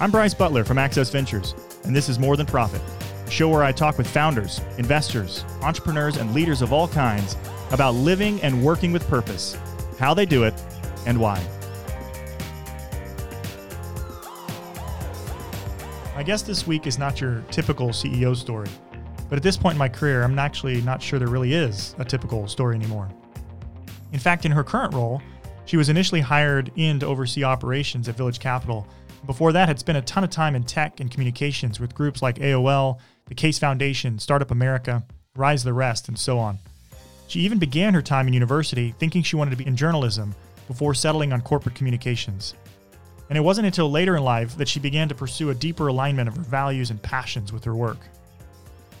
I'm Bryce Butler from Access Ventures, and this is More Than Profit, a show where I talk with founders, investors, entrepreneurs, and leaders of all kinds about living and working with purpose, how they do it, and why. My guest this week is not your typical CEO story, but at this point in my career, I'm actually not sure there really is a typical story anymore. In fact, in her current role, she was initially hired in to oversee operations at Village Capital before that, had spent a ton of time in tech and communications with groups like AOL, the Case Foundation, Startup America, Rise the Rest, and so on. She even began her time in university thinking she wanted to be in journalism before settling on corporate communications. And it wasn't until later in life that she began to pursue a deeper alignment of her values and passions with her work.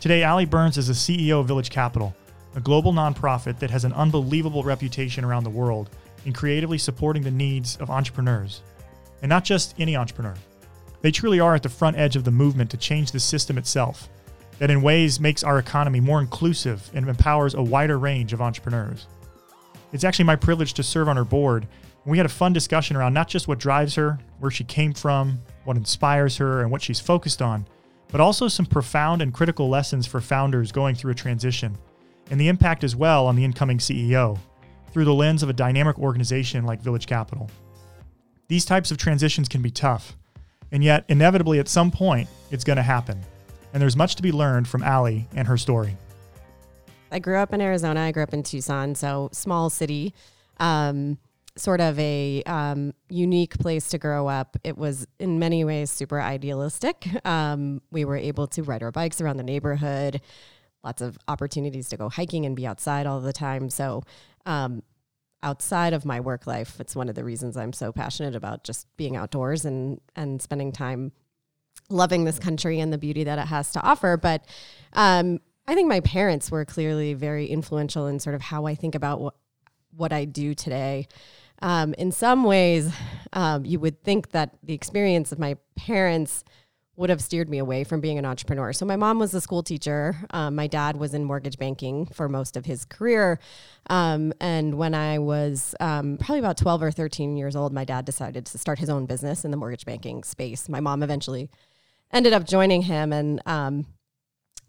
Today, Allie Burns is the CEO of Village Capital, a global nonprofit that has an unbelievable reputation around the world in creatively supporting the needs of entrepreneurs and not just any entrepreneur. They truly are at the front edge of the movement to change the system itself, that in ways makes our economy more inclusive and empowers a wider range of entrepreneurs. It's actually my privilege to serve on her board. We had a fun discussion around not just what drives her, where she came from, what inspires her, and what she's focused on, but also some profound and critical lessons for founders going through a transition, and the impact as well on the incoming CEO through the lens of a dynamic organization like Village Capital. These types of transitions can be tough, and yet inevitably at some point it's going to happen. And there's much to be learned from Allie and her story. I grew up in Arizona. I grew up in Tucson, so small city, um, sort of a um, unique place to grow up. It was in many ways super idealistic. Um, we were able to ride our bikes around the neighborhood, lots of opportunities to go hiking and be outside all the time. So um, outside of my work life. It's one of the reasons I'm so passionate about just being outdoors and and spending time loving this country and the beauty that it has to offer. But um, I think my parents were clearly very influential in sort of how I think about what what I do today. Um, in some ways, um, you would think that the experience of my parents would have steered me away from being an entrepreneur. So my mom was a school teacher. Um, my dad was in mortgage banking for most of his career. Um, and when I was um, probably about 12 or 13 years old, my dad decided to start his own business in the mortgage banking space. My mom eventually ended up joining him and um,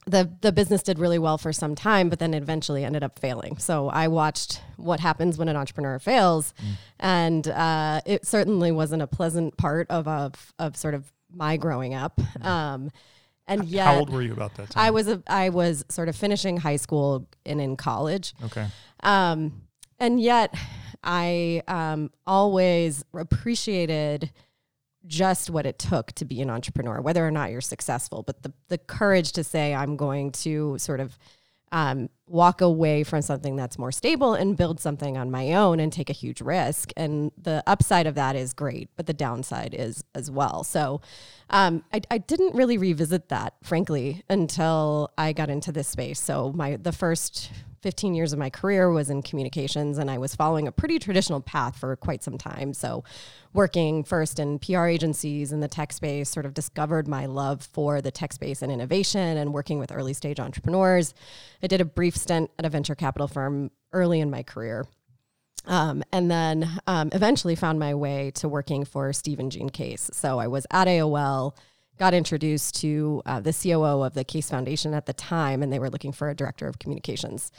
the the business did really well for some time, but then eventually ended up failing. So I watched what happens when an entrepreneur fails, mm. and uh, it certainly wasn't a pleasant part of, of of sort of my growing up. Mm-hmm. Um, and yet, how old were you about that time? I was a, I was sort of finishing high school and in college. Okay. Um, and yet, I um, always appreciated just what it took to be an entrepreneur, whether or not you're successful, but the the courage to say I'm going to sort of um, walk away from something that's more stable and build something on my own and take a huge risk. And the upside of that is great, but the downside is as well. So um, I, I didn't really revisit that, frankly, until I got into this space. So my the first 15 years of my career was in communications and I was following a pretty traditional path for quite some time. So, working first in PR agencies in the tech space, sort of discovered my love for the tech space and innovation and working with early stage entrepreneurs. I did a brief stint at a venture capital firm early in my career. Um, and then um, eventually found my way to working for Steve and Jean Case. So I was at AOL got introduced to uh, the COO of the Case Foundation at the time, and they were looking for a director of communications.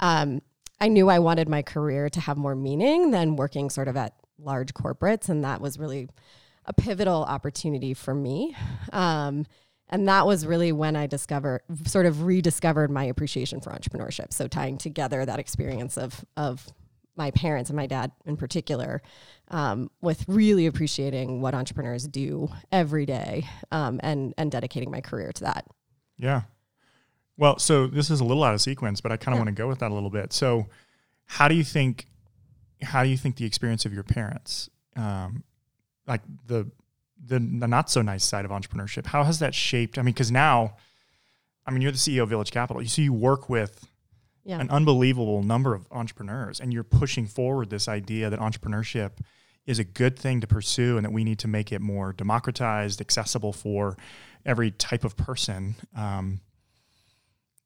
Um, I knew I wanted my career to have more meaning than working sort of at large corporates, and that was really a pivotal opportunity for me. Um, and that was really when I discovered, sort of rediscovered my appreciation for entrepreneurship. So tying together that experience of of my parents and my dad in particular, um, with really appreciating what entrepreneurs do every day um, and and dedicating my career to that. Yeah. Well, so this is a little out of sequence, but I kind of yeah. want to go with that a little bit. So, how do you think? How do you think the experience of your parents, um, like the, the the not so nice side of entrepreneurship, how has that shaped? I mean, because now, I mean, you're the CEO of Village Capital. You see, you work with yeah. an unbelievable number of entrepreneurs and you're pushing forward this idea that entrepreneurship is a good thing to pursue and that we need to make it more democratized accessible for every type of person um,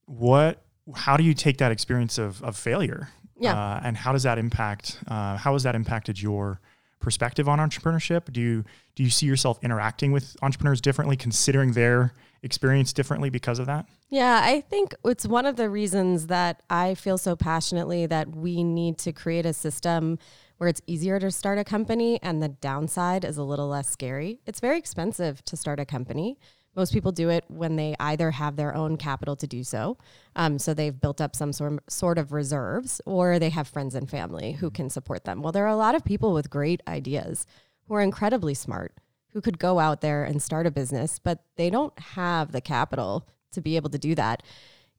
what how do you take that experience of, of failure yeah. Uh, and how does that impact uh, how has that impacted your perspective on entrepreneurship? Do you do you see yourself interacting with entrepreneurs differently, considering their experience differently because of that? Yeah, I think it's one of the reasons that I feel so passionately that we need to create a system where it's easier to start a company and the downside is a little less scary. It's very expensive to start a company. Most people do it when they either have their own capital to do so, um, so they've built up some sort sort of reserves, or they have friends and family who can support them. Well, there are a lot of people with great ideas who are incredibly smart who could go out there and start a business, but they don't have the capital to be able to do that.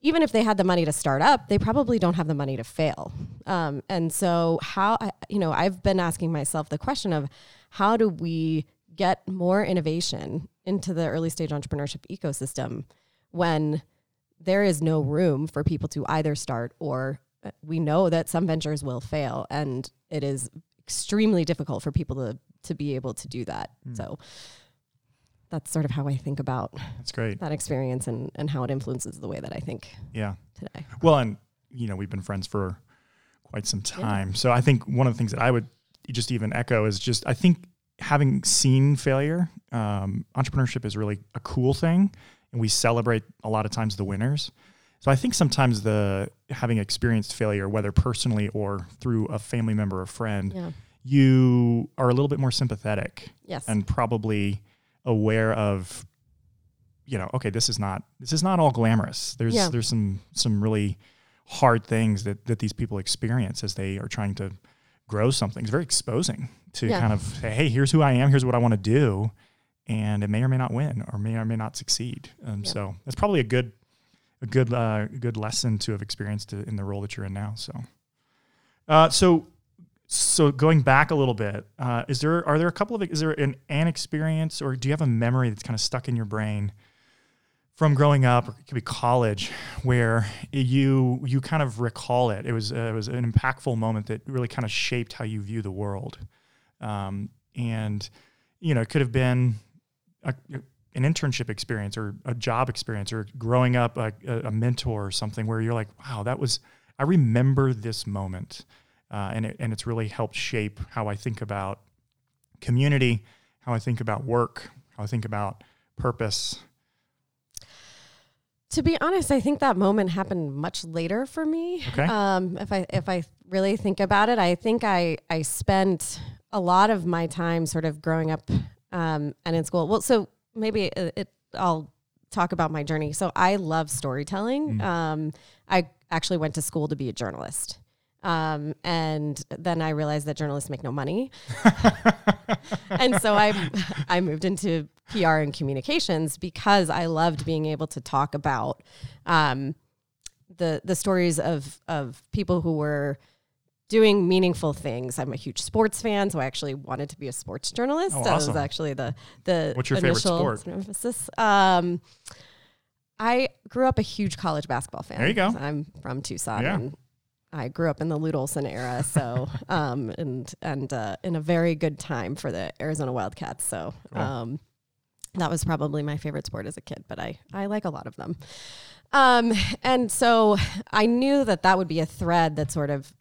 Even if they had the money to start up, they probably don't have the money to fail. Um, and so, how, you know, I've been asking myself the question of how do we get more innovation into the early stage entrepreneurship ecosystem when there is no room for people to either start or uh, we know that some ventures will fail and it is extremely difficult for people to to be able to do that. Mm. So that's sort of how I think about that's great that experience and and how it influences the way that I think. Yeah. Today. Well, and you know we've been friends for quite some time, yeah. so I think one of the things that I would just even echo is just I think having seen failure, um, entrepreneurship is really a cool thing, and we celebrate a lot of times the winners. So I think sometimes the having experienced failure, whether personally or through a family member or friend, yeah. you are a little bit more sympathetic. Yes. And probably aware of, you know, okay, this is not this is not all glamorous. There's yeah. there's some some really hard things that that these people experience as they are trying to grow something. It's very exposing to yeah. kind of say, hey, here's who I am, here's what I want to do, and it may or may not win, or may or may not succeed. Um, yeah. So that's probably a good a good uh, good lesson to have experienced in the role that you're in now. So, uh, so so going back a little bit, uh, is there are there a couple of is there an, an experience or do you have a memory that's kind of stuck in your brain? From growing up, it could be college, where you you kind of recall it. It was uh, it was an impactful moment that really kind of shaped how you view the world, um, and you know it could have been a, an internship experience or a job experience or growing up a, a, mentor or something where you're like, wow, that was I remember this moment, uh, and it, and it's really helped shape how I think about community, how I think about work, how I think about purpose to be honest, I think that moment happened much later for me. Okay. Um, if I if I really think about it, I think I I spent a lot of my time sort of growing up um, and in school. Well, so maybe it, it, I'll talk about my journey. So I love storytelling. Mm. Um, I actually went to school to be a journalist. Um, and then I realized that journalists make no money. and so I, I moved into PR and communications because I loved being able to talk about um, the the stories of of people who were doing meaningful things. I'm a huge sports fan, so I actually wanted to be a sports journalist. Oh, awesome. That was actually the the What's your favorite sport? Emphasis. Um, I grew up a huge college basketball fan. There you go. I'm from Tucson. Yeah. And I grew up in the Lute Olson era, so um, and and uh, in a very good time for the Arizona Wildcats. So um, that was probably my favorite sport as a kid, but I I like a lot of them. Um, and so I knew that that would be a thread that sort of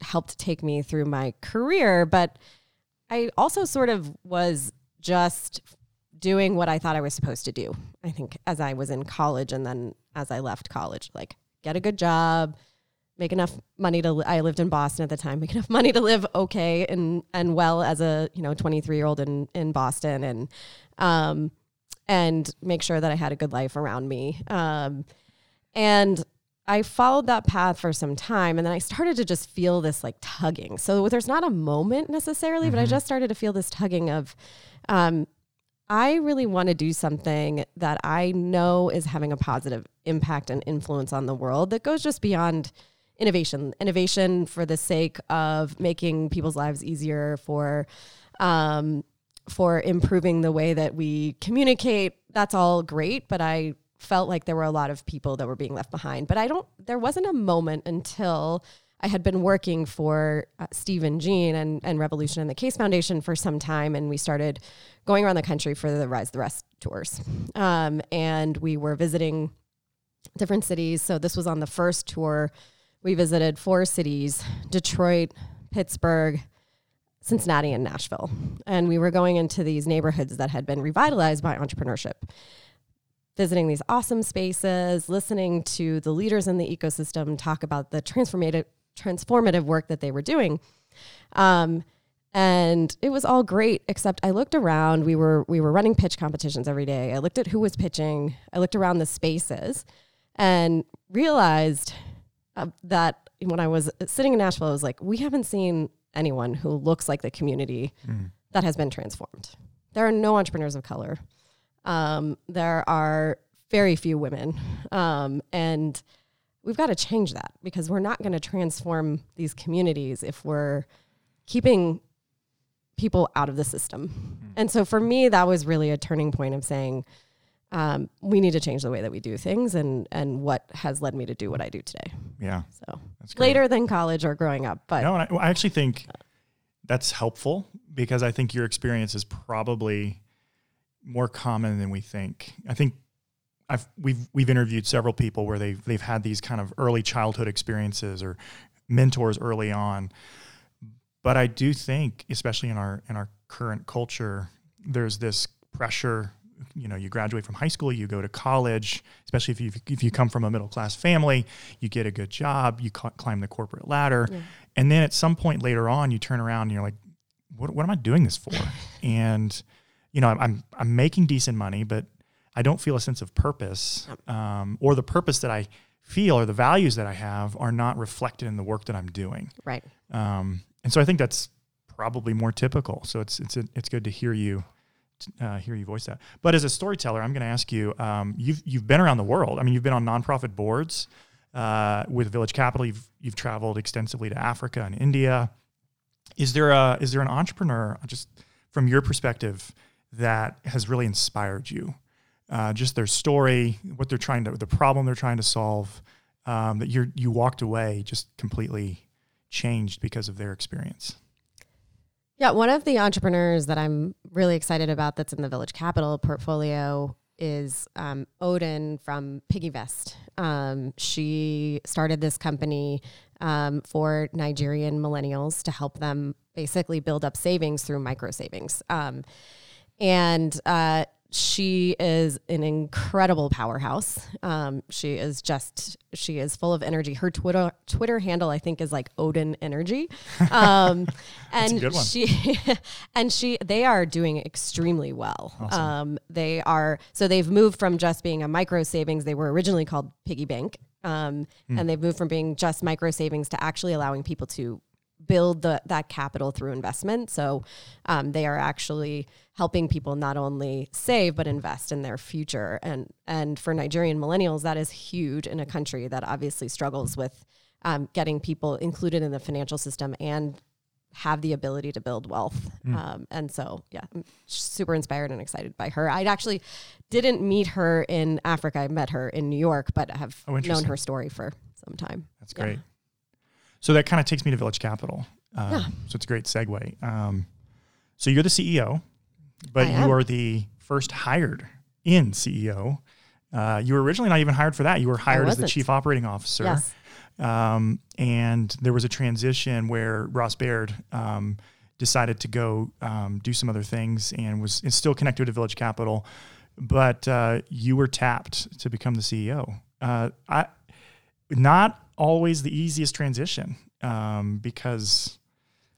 helped take me through my career, but I also sort of was just doing what I thought I was supposed to do. I think as I was in college and then as I left college, like get a good job make enough money to li- I lived in Boston at the time make enough money to live okay and and well as a you know 23 year old in in Boston and um and make sure that I had a good life around me um and I followed that path for some time and then I started to just feel this like tugging so there's not a moment necessarily mm-hmm. but I mm-hmm. just started to feel this tugging of um I really want to do something that I know is having a positive impact and influence on the world that goes just beyond innovation, innovation for the sake of making people's lives easier, for um, for improving the way that we communicate. That's all great, but I felt like there were a lot of people that were being left behind. But I don't. There wasn't a moment until. I had been working for uh, Steve and Jean and, and Revolution and the Case Foundation for some time, and we started going around the country for the Rise the Rest tours. Um, and we were visiting different cities. So this was on the first tour we visited four cities Detroit, Pittsburgh, Cincinnati and Nashville. And we were going into these neighborhoods that had been revitalized by entrepreneurship, visiting these awesome spaces, listening to the leaders in the ecosystem talk about the transformative, transformative work that they were doing. Um, and it was all great except i looked around we were we were running pitch competitions every day i looked at who was pitching i looked around the spaces and realized uh, that when i was sitting in nashville i was like we haven't seen anyone who looks like the community mm. that has been transformed there are no entrepreneurs of color um, there are very few women um, and we've got to change that because we're not going to transform these communities if we're keeping people out of the system. Mm-hmm. And so for me, that was really a turning point of saying, um, we need to change the way that we do things and and what has led me to do what I do today. Yeah. So later than college or growing up, but no, I, I actually think that's helpful because I think your experience is probably more common than we think. I think I've we've we've interviewed several people where they've they've had these kind of early childhood experiences or mentors early on but I do think, especially in our in our current culture, there's this pressure. You know, you graduate from high school, you go to college, especially if you if you come from a middle class family, you get a good job, you climb the corporate ladder, yeah. and then at some point later on, you turn around and you're like, what, what am I doing this for? and you know, I'm I'm making decent money, but I don't feel a sense of purpose, um, or the purpose that I feel or the values that I have are not reflected in the work that I'm doing. Right. Um, and so I think that's probably more typical. So it's it's it's good to hear you uh, hear you voice that. But as a storyteller, I'm going to ask you. Um, you've you've been around the world. I mean, you've been on nonprofit boards uh, with Village Capital. You've you've traveled extensively to Africa and India. Is there a is there an entrepreneur just from your perspective that has really inspired you? Uh, just their story, what they're trying to, the problem they're trying to solve, um, that you you walked away just completely changed because of their experience? Yeah, one of the entrepreneurs that I'm really excited about that's in the Village Capital portfolio is um, Odun from PiggyVest. Um, she started this company um, for Nigerian millennials to help them basically build up savings through micro savings. Um, and uh, she is an incredible powerhouse. Um, she is just she is full of energy. Her Twitter Twitter handle I think is like Odun Eweniyi, um, and she and she they are doing extremely well. Awesome. Um, they are so they've moved from just being a micro savings. They were originally called Piggy Bank, um, mm. and they've moved from being just micro savings to actually allowing people to build the, that capital through investment. So um, they are actually helping people not only save but invest in their future. And and for Nigerian millennials, that is huge in a country that obviously struggles with um, getting people included in the financial system and have the ability to build wealth. Mm. Um, and so, yeah, I'm super inspired and excited by her. I actually didn't meet her in Africa. I met her in New York, but have oh, known her story for some time. That's great. Yeah. So that kind of takes me to Village Capital. Um, yeah. So it's a great segue. Um, so you're the CEO, but you are the first hired in CEO. Uh, you were originally not even hired for that. You were hired as the chief operating officer. Yes. Um, and there was a transition where Ross Baird um, decided to go um, do some other things and was and still connected to Village Capital. But uh, you were tapped to become the CEO. Uh, I not always the easiest transition um, because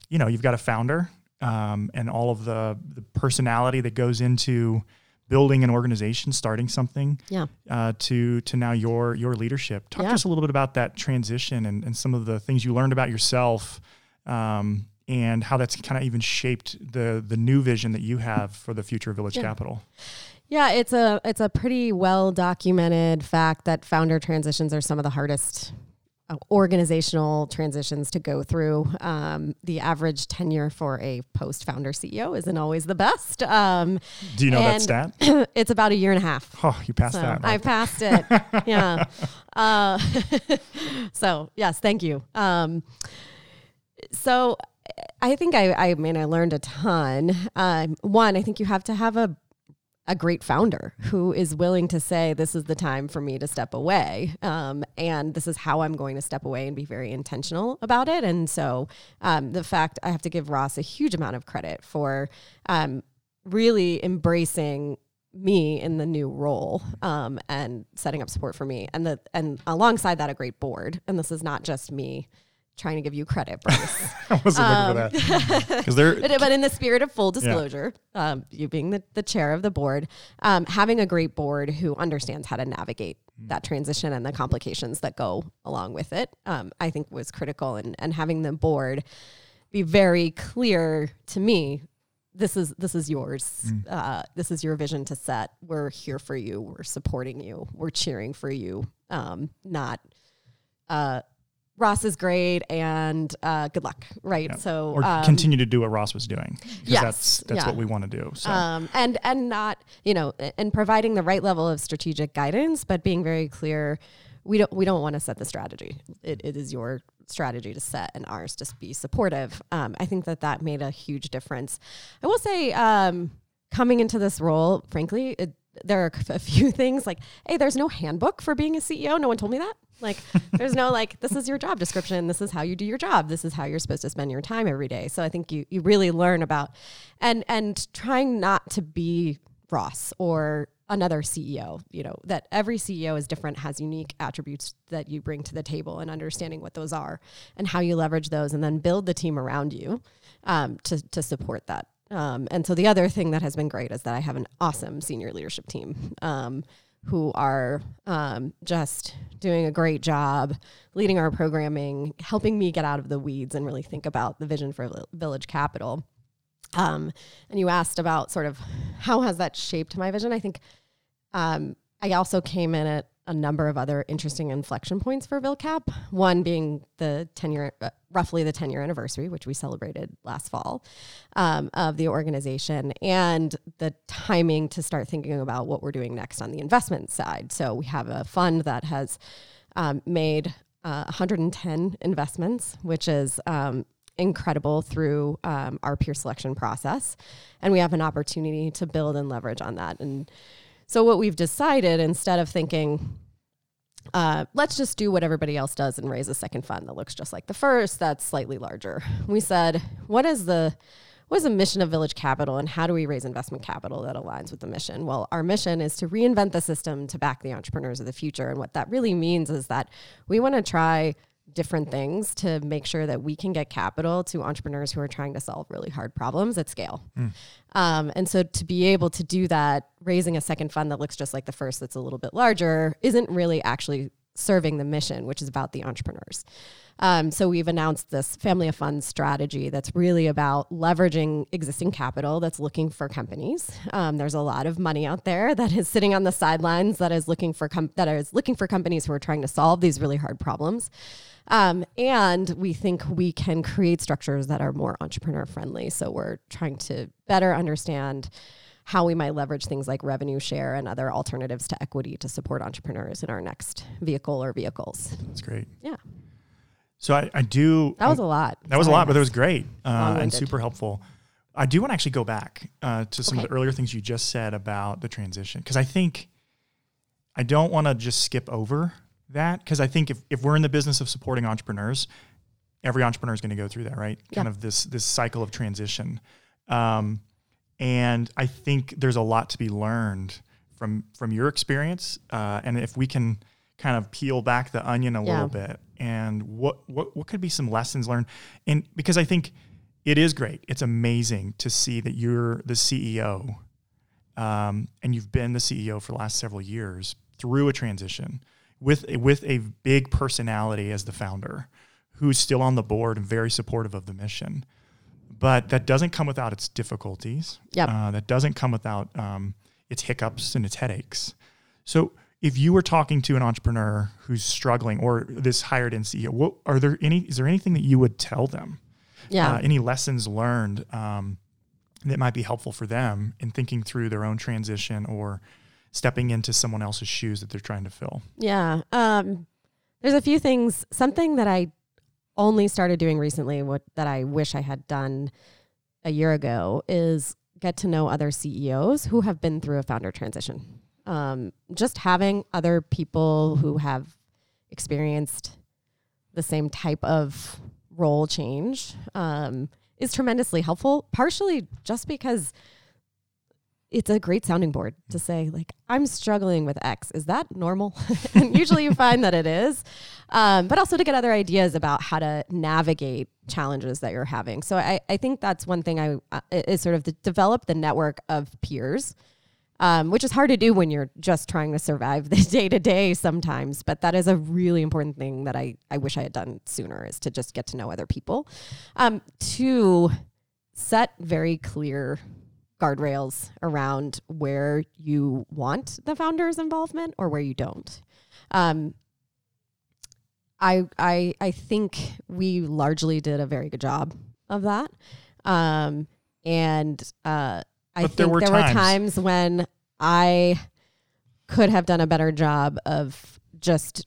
you know you've got a founder um, and all of the the personality that goes into building an organization, starting something, yeah. Uh, to to now your your leadership. Talk yeah. to us a little bit about that transition and, and some of the things you learned about yourself, um, and how that's kind of even shaped the the new vision that you have for the future of Village yeah. Capital. Yeah, it's a it's a pretty well documented fact that founder transitions are some of the hardest organizational transitions to go through. Um, the average tenure for a post founder CEO isn't always the best. Um, Do you know that stat? it's about a year and a half. Oh, you passed so that. I passed it. yeah. Uh, so yes, thank you. Um, so I think I, I mean, I learned a ton. Um, one, I think you have to have a a great founder who is willing to say, This is the time for me to step away. Um, and this is how I'm going to step away and be very intentional about it. And so um, the fact I have to give Ross a huge amount of credit for um, really embracing me in the new role um, and setting up support for me and the and alongside that a great board and this is not just me trying to give you credit, Bryce. I wasn't um, looking for that. Because but in the spirit of full disclosure, yeah. um, you being the, the chair of the board, um, having a great board who understands how to navigate mm. that transition and the complications that go along with it, um, I think was critical. And and having the board be very clear to me. This is this is yours. Mm. Uh, this is your vision to set. We're here for you. We're supporting you. We're cheering for you. Um, not uh, Ross is great and uh, good luck, right? Yeah. So or um, continue to do what Ross was doing. Yes, that's that's yeah. what we want to do. So. Um, and and not you know and providing the right level of strategic guidance, but being very clear. We don't we don't want to set the strategy. It, it is your strategy to set and ours to be supportive. Um, I think that that made a huge difference. I will say, um, coming into this role, frankly, it, there are a few things like, hey, there's no handbook for being a CEO. No one told me that. Like, there's no like, this is your job description. This is how you do your job. This is how you're supposed to spend your time every day. So I think you you really learn about, and and trying not to be Ross or another CEO. You know that every CEO is different, has unique attributes that you bring to the table, and understanding what those are and how you leverage those, and then build the team around you um, to to support that. Um, and so the other thing that has been great is that I have an awesome senior leadership team. Um, who are um, just doing a great job leading our programming, helping me get out of the weeds and really think about the vision for Village Capital. Um, and you asked about sort of how has that shaped my vision. I think um, I also came in at a number of other interesting inflection points for VilCap. One being the 10 year, uh, roughly the 10 year anniversary, which we celebrated last fall um, of the organization, and the timing to start thinking about what we're doing next on the investment side. So we have a fund that has um, made uh, 110 investments, which is um, incredible through um, our peer selection process. And we have an opportunity to build and leverage on that. And so what we've decided instead of thinking, uh, let's just do what everybody else does and raise a second fund that looks just like the first, that's slightly larger. We said, what is the what is the mission of Village Capital and how do we raise investment capital that aligns with the mission? Well, our mission is to reinvent the system to back the entrepreneurs of the future. And what that really means is that we want to try different things to make sure that we can get capital to entrepreneurs who are trying to solve really hard problems at scale. Mm. Um, and so to be able to do that, raising a second fund that looks just like the first that's a little bit larger isn't really actually serving the mission, which is about the entrepreneurs. Um, so we've announced this family of funds strategy that's really about leveraging existing capital that's looking for companies. Um, there's a lot of money out there that is sitting on the sidelines that is looking for com- that is looking for companies who are trying to solve these really hard problems. Um, and we think we can create structures that are more entrepreneur friendly. So we're trying to better understand how we might leverage things like revenue share and other alternatives to equity to support entrepreneurs in our next vehicle or vehicles. That's great. Yeah. So I, I do. That was a lot. That was a lot, but it was great uh, and super helpful. I do want to actually go back uh, to some okay. of the earlier things you just said about the transition because I think I don't want to just skip over that because I think if, if we're in the business of supporting entrepreneurs, every entrepreneur is going to go through that, right? Yeah. Kind of this this cycle of transition. Um, and I think there's a lot to be learned from from your experience. Uh, and if we can kind of peel back the onion a yeah. little bit and what, what what could be some lessons learned and because i think it is great it's amazing to see that you're the ceo um, and you've been the ceo for the last several years through a transition with with a big personality as the founder who's still on the board and very supportive of the mission but that doesn't come without its difficulties yep. Uh, that doesn't come without um, its hiccups and its headaches so if you were talking to an entrepreneur who's struggling or this hired in CEO, what are there any? Is there anything that you would tell them? Yeah. Uh, any lessons learned um, that might be helpful for them in thinking through their own transition or stepping into someone else's shoes that they're trying to fill? Yeah. Um, there's a few things. Something that I only started doing recently, what that I wish I had done a year ago, is get to know other CEOs who have been through a founder transition. Um, just having other people who have experienced the same type of role change um, is tremendously helpful, partially just because it's a great sounding board to say like i'm struggling with x. Is that normal? And usually you find that it is. Um, but also to get other ideas about how to navigate challenges that you're having. So i, I think that's one thing i uh, is sort of to develop the network of peers um, which is hard to do when you're just trying to survive the day to day sometimes. But that is a really important thing that i, I wish i had done sooner is to just get to know other people. Um, to set very clear guardrails around where you want the founder's involvement or where you don't. Um, I I I think we largely did a very good job of that, um, and uh, I But think there were there were times- times when I could have done a better job of just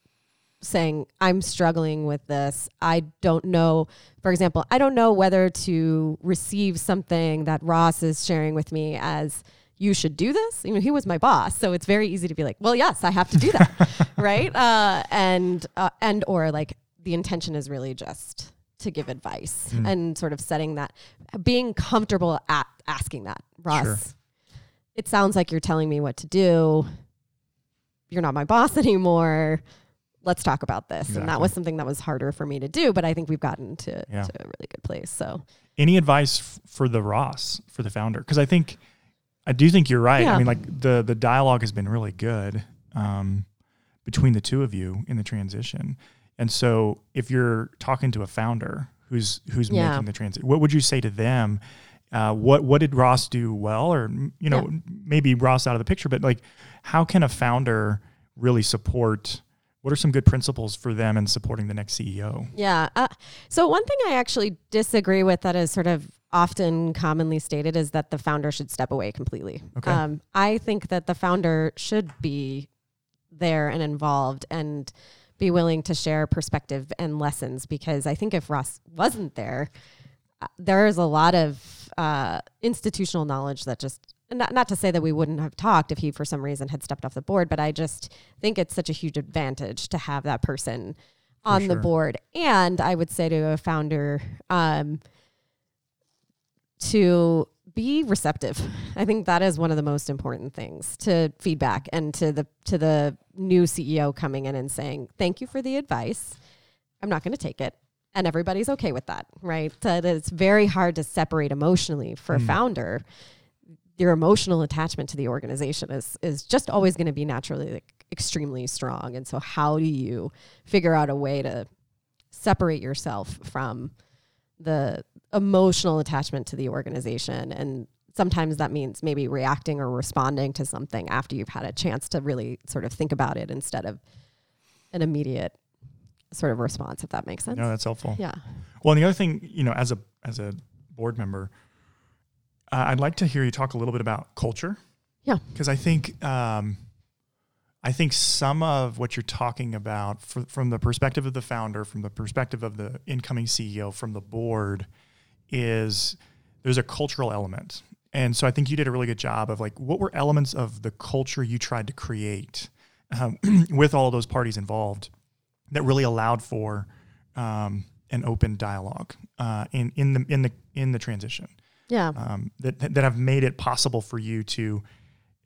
saying I'm struggling with this. I don't know. For example, I don't know whether to receive something that Ross is sharing with me as you should do this. You know, he was my boss, so it's very easy to be like, well, yes, I have to do that, right? Uh, and uh, and or like the intention is really just to give advice and sort of setting that, being comfortable at asking that, Ross. Sure. It sounds like you're telling me what to do. You're not my boss anymore let's talk about this. And that was something that was harder for me to do, but I think we've gotten to, Yeah. to a really good place. So Any advice f- for the Ross, for the founder? Because I think, I do think you're right. Yeah. I mean, like the the dialogue has been really good um, between the two of you in the transition. And so, if you're talking to a founder who's who's Yeah. making the transition, what would you say to them? Uh, what what did Ross do well, or you know, maybe Ross out of the picture, but like, how can a founder really support? What are some good principles for them in supporting the next CEO? yeah. Uh, so one thing I actually disagree with that is sort of often commonly stated is that the founder should step away completely. Okay. Um, I think that the founder should be there and involved and be willing to share perspective and lessons because I think if Ross wasn't there, uh, there is a lot of uh, institutional knowledge that just not, not to say that we wouldn't have talked if he for some reason had stepped off the board, but I just think it's such a huge advantage to have that person on the board. And I would say to a founder, um, to be receptive. I think that is one of the most important things to feedback and to the to the new CEO coming in and saying, "Thank you for the advice. I'm not going to take it." And everybody's okay with that, right? That it's very hard to separate emotionally for a founder. Your emotional attachment to the organization is is just always going to be naturally like extremely strong. And so how do you figure out a way to separate yourself from the emotional attachment to the organization and sometimes that means maybe reacting or responding to something after you've had a chance to really sort of think about it instead of an immediate sort of response if that makes sense No, that's helpful. yeah Well, and the other thing, you know, as a as a board member, uh, I'd like to hear you talk a little bit about culture. Yeah. because I think um, I think some of what you're talking about, fr- from the perspective of the founder, from the perspective of the incoming CEO, from the board, is there's a cultural element, and so I think you did a really good job of like what were elements of the culture you tried to create um, with all those parties involved that really allowed for um, an open dialogue uh, in in the in the in the transition yeah um, that that have made it possible for you to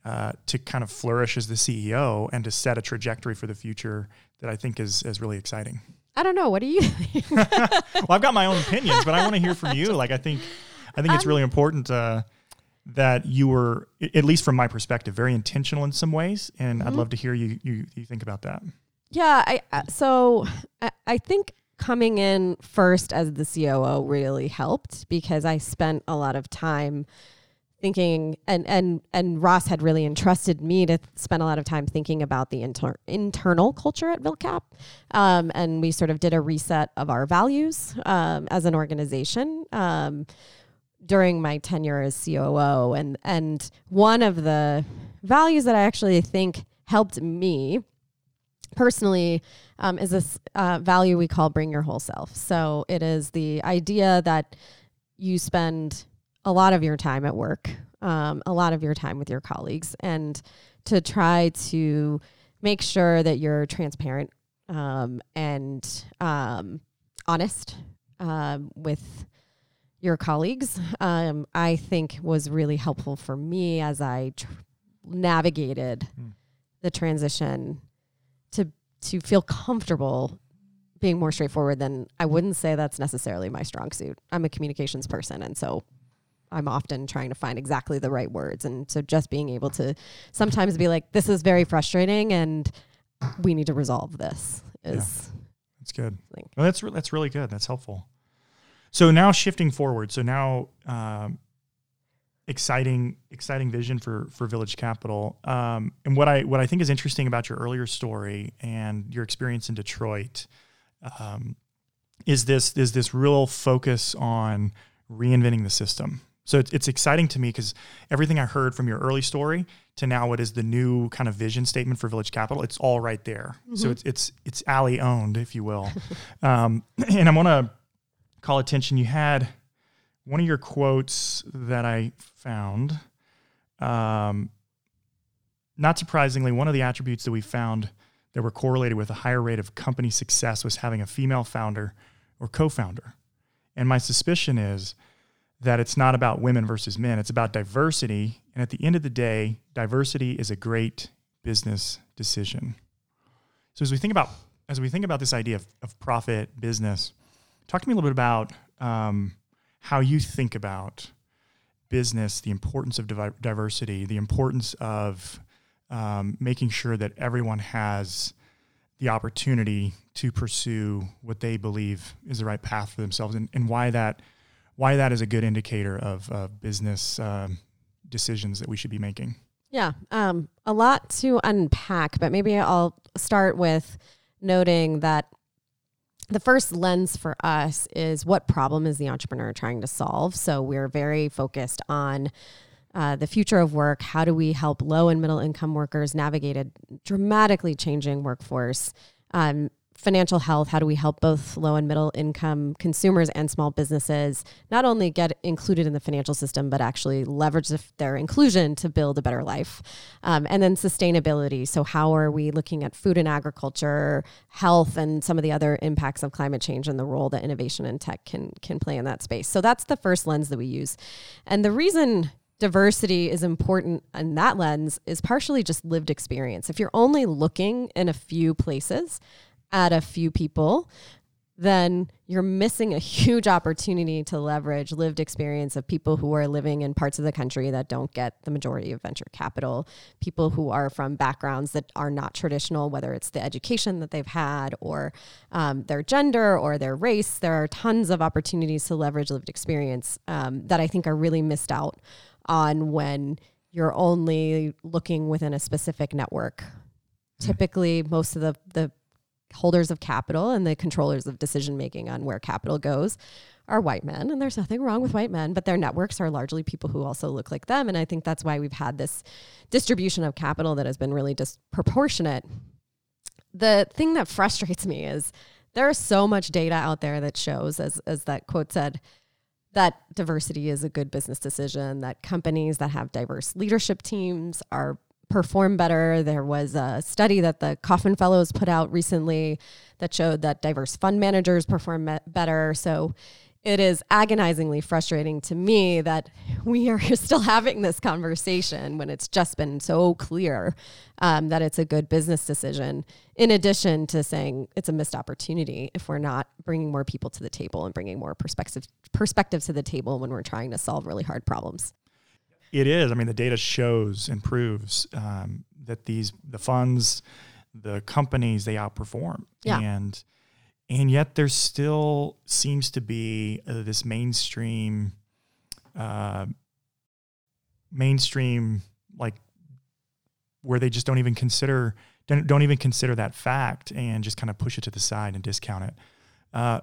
uh, to kind of flourish as the CEO and to set a trajectory for the future that I think is is really exciting. i don't know what do you think Well, I've got my own opinions, but I want to hear from you. Like I think I think it's really important uh, that you were, at least from my perspective, very intentional in some ways, and I'd love to hear you you you think about that. Yeah, I uh, so I, I think coming in first as the COO really helped because I spent a lot of time thinking and and and Ross had really entrusted me to spend a lot of time thinking about the inter- internal culture at Vilcap, um, and we sort of did a reset of our values um, as an organization. Um, during my tenure as COO and and one of the values that I actually think helped me personally um, is this uh, value we call bring your whole self. So it is the idea that you spend a lot of your time at work um, a lot of your time with your colleagues and to try to make sure that you're transparent um, and um, honest um, with your colleagues, um, I think was really helpful for me as I tr- navigated mm. the transition to to feel comfortable being more straightforward than I wouldn't say that's necessarily my strong suit. I'm a communications person and so I'm often trying to find exactly the right words and so just being able to sometimes be like this is very frustrating and we need to resolve this is yeah. That's good. Well, that's re- that's really good. That's helpful. So now shifting forward. So now um, exciting exciting vision for for Village Capital. Um, and what I what I think is interesting about your earlier story and your experience in Detroit um, is this is this real focus on reinventing the system. So it's, it's exciting to me because everything I heard from your early story to now what is the new kind of vision statement for Village Capital, it's all right there. Mm-hmm. So it's it's it's Allie owned, if you will. um, and I want to call attention. You had one of your quotes that I found. Um, not surprisingly, one of the attributes that we found that were correlated with a higher rate of company success was having a female founder or co-founder. And my suspicion is that it's not about women versus men, it's about diversity. And at the end of the day, diversity is a great business decision. So as we think about as we think about this idea of, of profit business, talk to me a little bit about um, how you think about business, the importance of diversity, the importance of um, making sure that everyone has the opportunity to pursue what they believe is the right path for themselves, and, and why that why that is a good indicator of uh, business um, decisions that we should be making. Yeah, um, a lot to unpack, but maybe I'll start with noting that the first lens for us is what problem is the entrepreneur trying to solve. So we're very focused on uh, the future of work. How do we help low and middle income workers navigate a dramatically changing workforce? Um, financial health how do we help both low and middle income consumers and small businesses not only get included in the financial system but actually leverage their inclusion to build a better life. Um, and then sustainability. So how are we looking at food and agriculture health and some of the other impacts of climate change and the role that innovation and tech can can play in that space? So that's the first lens that we use. And the reason diversity is important in that lens is partially just lived experience. If you're only looking in a few places, at a few people, then you're missing a huge opportunity to leverage lived experience of people who are living in parts of the country that don't get the majority of venture capital, people who are from backgrounds that are not traditional, whether it's the education that they've had or um, their gender or their race. There are tons of opportunities to leverage lived experience um, that I think are really missed out on when you're only looking within a specific network. Mm. Typically, most of the, the holders of capital and the controllers of decision making on where capital goes are white men and there's nothing wrong with white men but their networks are largely people who also look like them and i think that's why we've had this distribution of capital that has been really disproportionate. The thing that frustrates me is there's so much data out there that shows as as that quote said that diversity is a good business decision that companies that have diverse leadership teams are perform better. There was a study that the Kauffman Fellows put out recently that showed that diverse fund managers perform better. So it is agonizingly frustrating to me that we are still having this conversation when it's just been so clear um, that it's a good business decision, in addition to saying it's a missed opportunity if we're not bringing more people to the table and bringing more perspective, perspective to the table when we're trying to solve really hard problems. It is. I mean, the data shows and proves um, that these the funds, the companies, they outperform. Yeah. And and yet there still seems to be uh, this mainstream, uh, mainstream like where they just don't even consider don't, don't even consider that fact and just kind of push it to the side and discount it. Uh,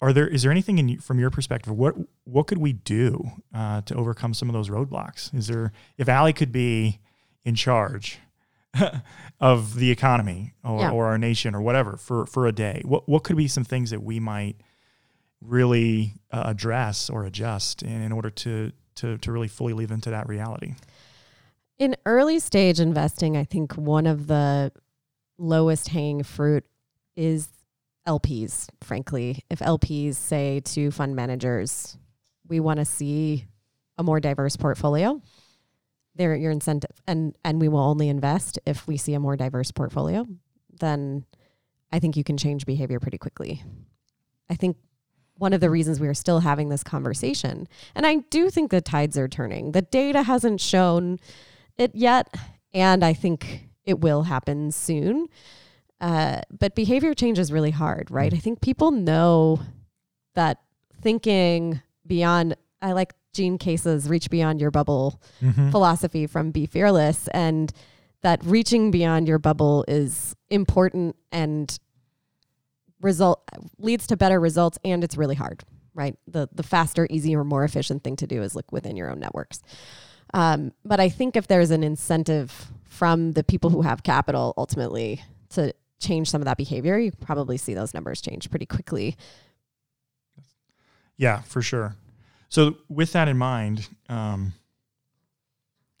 are there is there anything in from your perspective what what could we do uh, to overcome some of those roadblocks is there if Allie could be in charge of the economy or, yeah. or our nation or whatever for for a day what what could be some things that we might really uh, address or adjust in, in order to to to really fully live into that reality? In early stage investing, I think one of the lowest hanging fruit is LPs, frankly. If LPs say to fund managers, we want to see a more diverse portfolio, they're your incentive and and we will only invest if we see a more diverse portfolio, then I think you can change behavior pretty quickly. I think one of the reasons we are still having this conversation, and I do think the tides are turning. The data hasn't shown it yet, and I think it will happen soon. Uh, but behavior change is really hard, right? I think people know that thinking beyond, I like Jean Case's reach beyond your bubble Mm-hmm. philosophy from Be Fearless, and that reaching beyond your bubble is important and result leads to better results, and it's really hard, right? The the faster, easier, more efficient thing to do is look within your own networks. Um, but I think if there's an incentive from the people who have capital ultimately to change some of that behavior, you probably see those numbers change pretty quickly. Yeah, for sure. So with that in mind, um,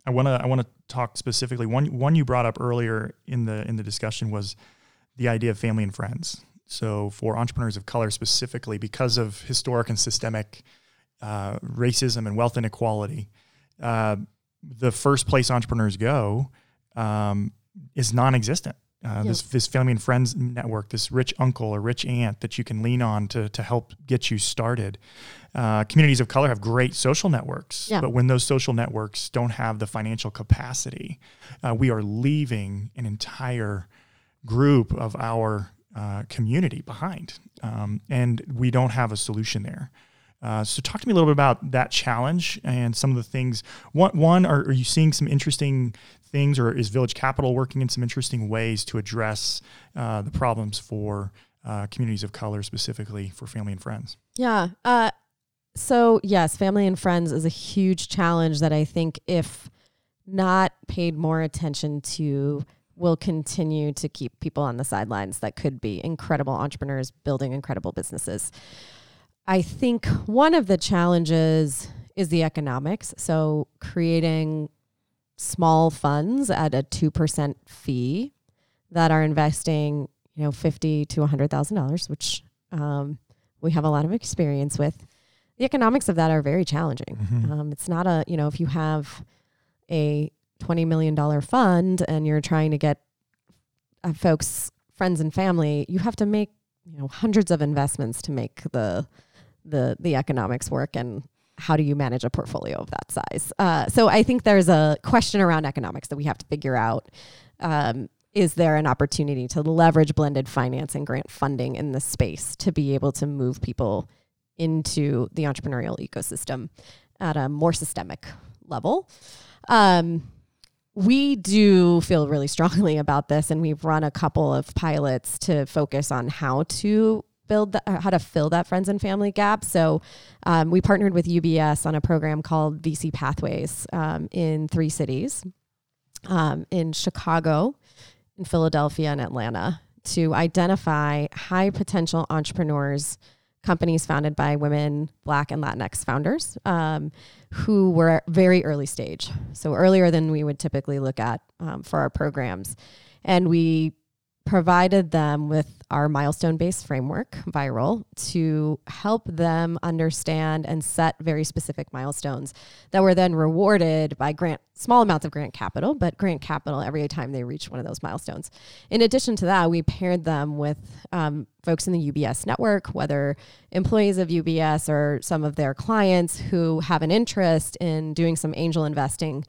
I want to I want to talk specifically. One one you brought up earlier in the in the discussion was the idea of family and friends. So for entrepreneurs of color specifically, because of historic and systemic uh, racism and wealth inequality, uh, the first place entrepreneurs go um, is non-existent. Uh, This this family and friends network, this rich uncle or rich aunt that you can lean on to to help get you started. Uh, communities of color have great social networks, Yeah. but when those social networks don't have the financial capacity, uh, we are leaving an entire group of our uh, community behind, um, and we don't have a solution there. Uh, so, talk to me a little bit about that challenge and some of the things. One, one are, are you seeing some interesting things, or is Village Capital working in some interesting ways to address uh, the problems for uh, communities of color, specifically for family and friends? Yeah. Uh, so, yes, family and friends is a huge challenge that I think, if not paid more attention to, will continue to keep people on the sidelines that could be incredible entrepreneurs building incredible businesses. I think one of the challenges is the economics. So, creating small funds at a 2% fee that are investing, you know, 50 to $100,000, which um, we have a lot of experience with. The economics of that are very challenging. Mhm. Um, it's not a, you know, if you have a $20 million fund and you're trying to get uh, folks, friends and family, you have to make, you know, hundreds of investments to make the, the, the economics work. And how do you manage a portfolio of that size? Uh, so I think there's a question around economics that we have to figure out. Um, is there an opportunity to leverage blended finance and grant funding in this space to be able to move people into the entrepreneurial ecosystem at a more systemic level? Um, we do feel really strongly about this, and we've run a couple of pilots to focus on how to build the, uh, how to fill that friends and family gap. So um, we partnered with UBS on a program called VC Pathways um, in three cities, um, in Chicago, in Philadelphia, and Atlanta, to identify high potential entrepreneurs, companies founded by women, Black, and Latinx founders um, who were very early stage. So earlier than we would typically look at um, for our programs. And we provided them with our milestone based framework, Viral, to help them understand and set very specific milestones that were then rewarded by grant small amounts of grant capital, but grant capital every time they reached one of those milestones. In addition to that, we paired them with um, folks in the UBS network, whether employees of UBS or some of their clients who have an interest in doing some angel investing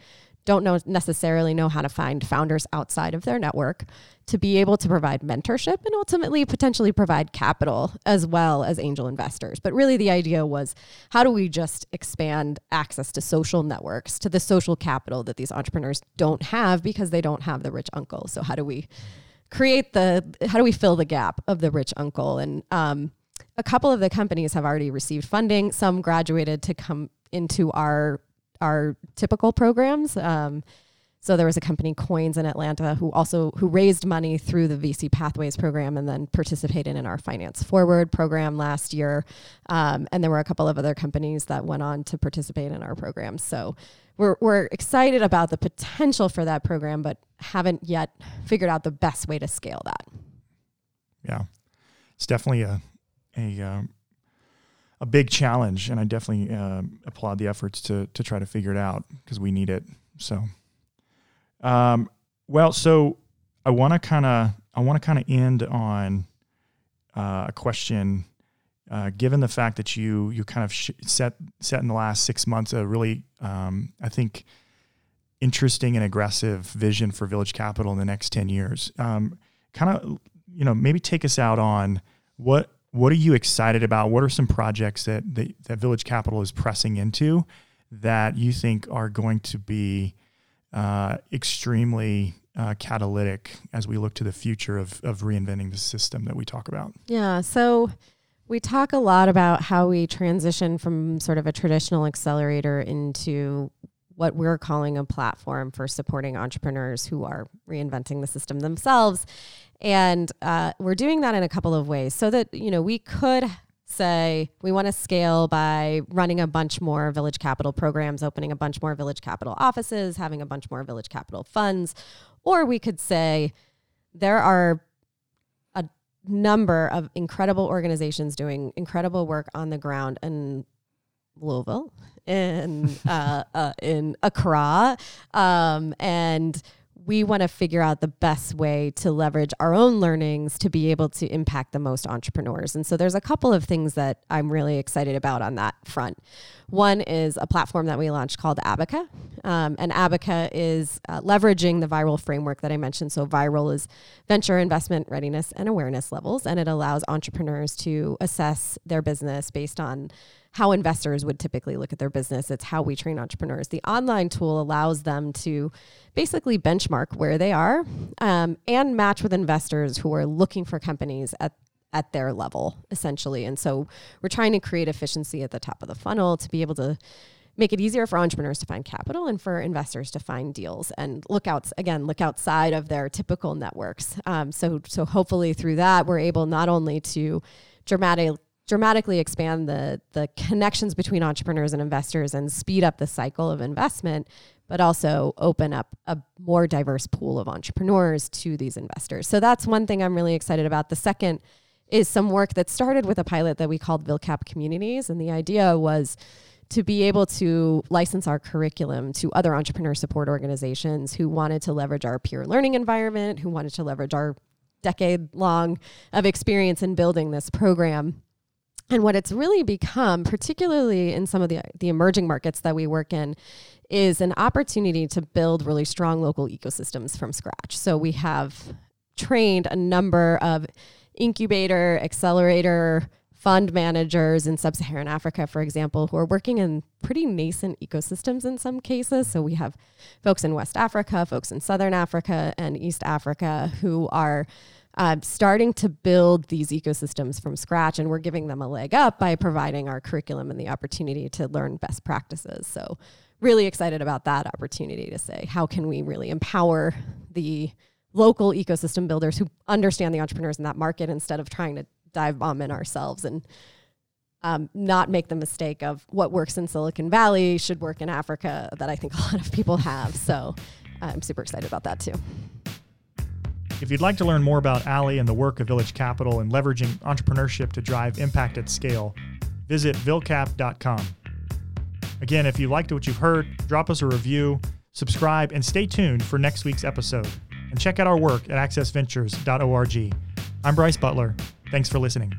don't know necessarily know how to find founders outside of their network to be able to provide mentorship and ultimately potentially provide capital as well as angel investors. But really the idea was how do we just expand access to social networks, to the social capital that these entrepreneurs don't have because they don't have the rich uncle. So how do we create the how do we fill the gap of the rich uncle and um, a couple of the companies have already received funding some graduated to come into our our typical programs. Um, So there was a company, Coins, in Atlanta, who also who raised money through the VC Pathways program and then participated in our Finance Forward program last year. Um, and there were a couple of other companies that went on to participate in our program. So we're we're excited about the potential for that program, but haven't yet figured out the best way to scale that. Yeah, it's definitely a a um, a big challenge, and I definitely uh, applaud the efforts to to try to figure it out because we need it. So. Um, well, so I want to kind of I want to kind of end on uh, a question. Uh, given the fact that you you kind of sh- set set in the last six months a really um, I think interesting and aggressive vision for Village Capital in the next ten years, um, kind of you know maybe take us out on what what are you excited about? What are some projects that that, that Village Capital is pressing into that you think are going to be uh, extremely uh, catalytic as we look to the future of, of reinventing the system that we talk about. Yeah. So we talk a lot about how we transition from sort of a traditional accelerator into what we're calling a platform for supporting entrepreneurs who are reinventing the system themselves. And uh, we're doing that in a couple of ways so that, you know, we could say we want to scale by running a bunch more village capital programs, opening a bunch more village capital offices, having a bunch more village capital funds. Or we could say there are a number of incredible organizations doing incredible work on the ground in Louisville, in uh, uh, in Accra, um, and we want to figure out the best way to leverage our own learnings to be able to impact the most entrepreneurs. And so there's a couple of things that I'm really excited about on that front. One is a platform that we launched called Abaca. Um, and Abaca is uh, leveraging the viral framework that I mentioned. So, viral is venture investment readiness and awareness levels, and it allows entrepreneurs to assess their business based on how investors would typically look at their business. It's how we train entrepreneurs. The online tool allows them to basically benchmark where they are um, and match with investors who are looking for companies at at their level essentially and so we're trying to create efficiency at the top of the funnel to be able to make it easier for entrepreneurs to find capital and for investors to find deals and look out again look outside of their typical networks um, so so hopefully through that we're able not only to dramatically dramatically expand the the connections between entrepreneurs and investors and speed up the cycle of investment but also open up a more diverse pool of entrepreneurs to these investors. So that's one thing I'm really excited about. The second is some work that started with a pilot that we called VilCap Communities and the idea was to be able to license our curriculum to other entrepreneur support organizations who wanted to leverage our peer learning environment, who wanted to leverage our decade long of experience in building this program and what it's really become, particularly in some of the, the emerging markets that we work in, is an opportunity to build really strong local ecosystems from scratch. So we have trained a number of incubator, accelerator, fund managers in sub Saharan Africa, for example, who are working in pretty nascent ecosystems in some cases. So we have folks in West Africa, folks in Southern Africa, and East Africa who are uh, starting to build these ecosystems from scratch, and we're giving them a leg up by providing our curriculum and the opportunity to learn best practices. So, really excited about that opportunity to say, how can we really empower the local ecosystem builders who understand the entrepreneurs in that market instead of trying to dive bomb in ourselves and um, not make the mistake of what works in Silicon Valley should work in Africa that I think a lot of people have. So I'm super excited about that too. If you'd like to learn more about Allie and the work of Village Capital and leveraging entrepreneurship to drive impact at scale, visit vilcap.com. Again, if you liked what you've heard, drop us a review, subscribe, and stay tuned for next week's episode. And check out our work at accessventures.org. I'm Bryce Butler. Thanks for listening.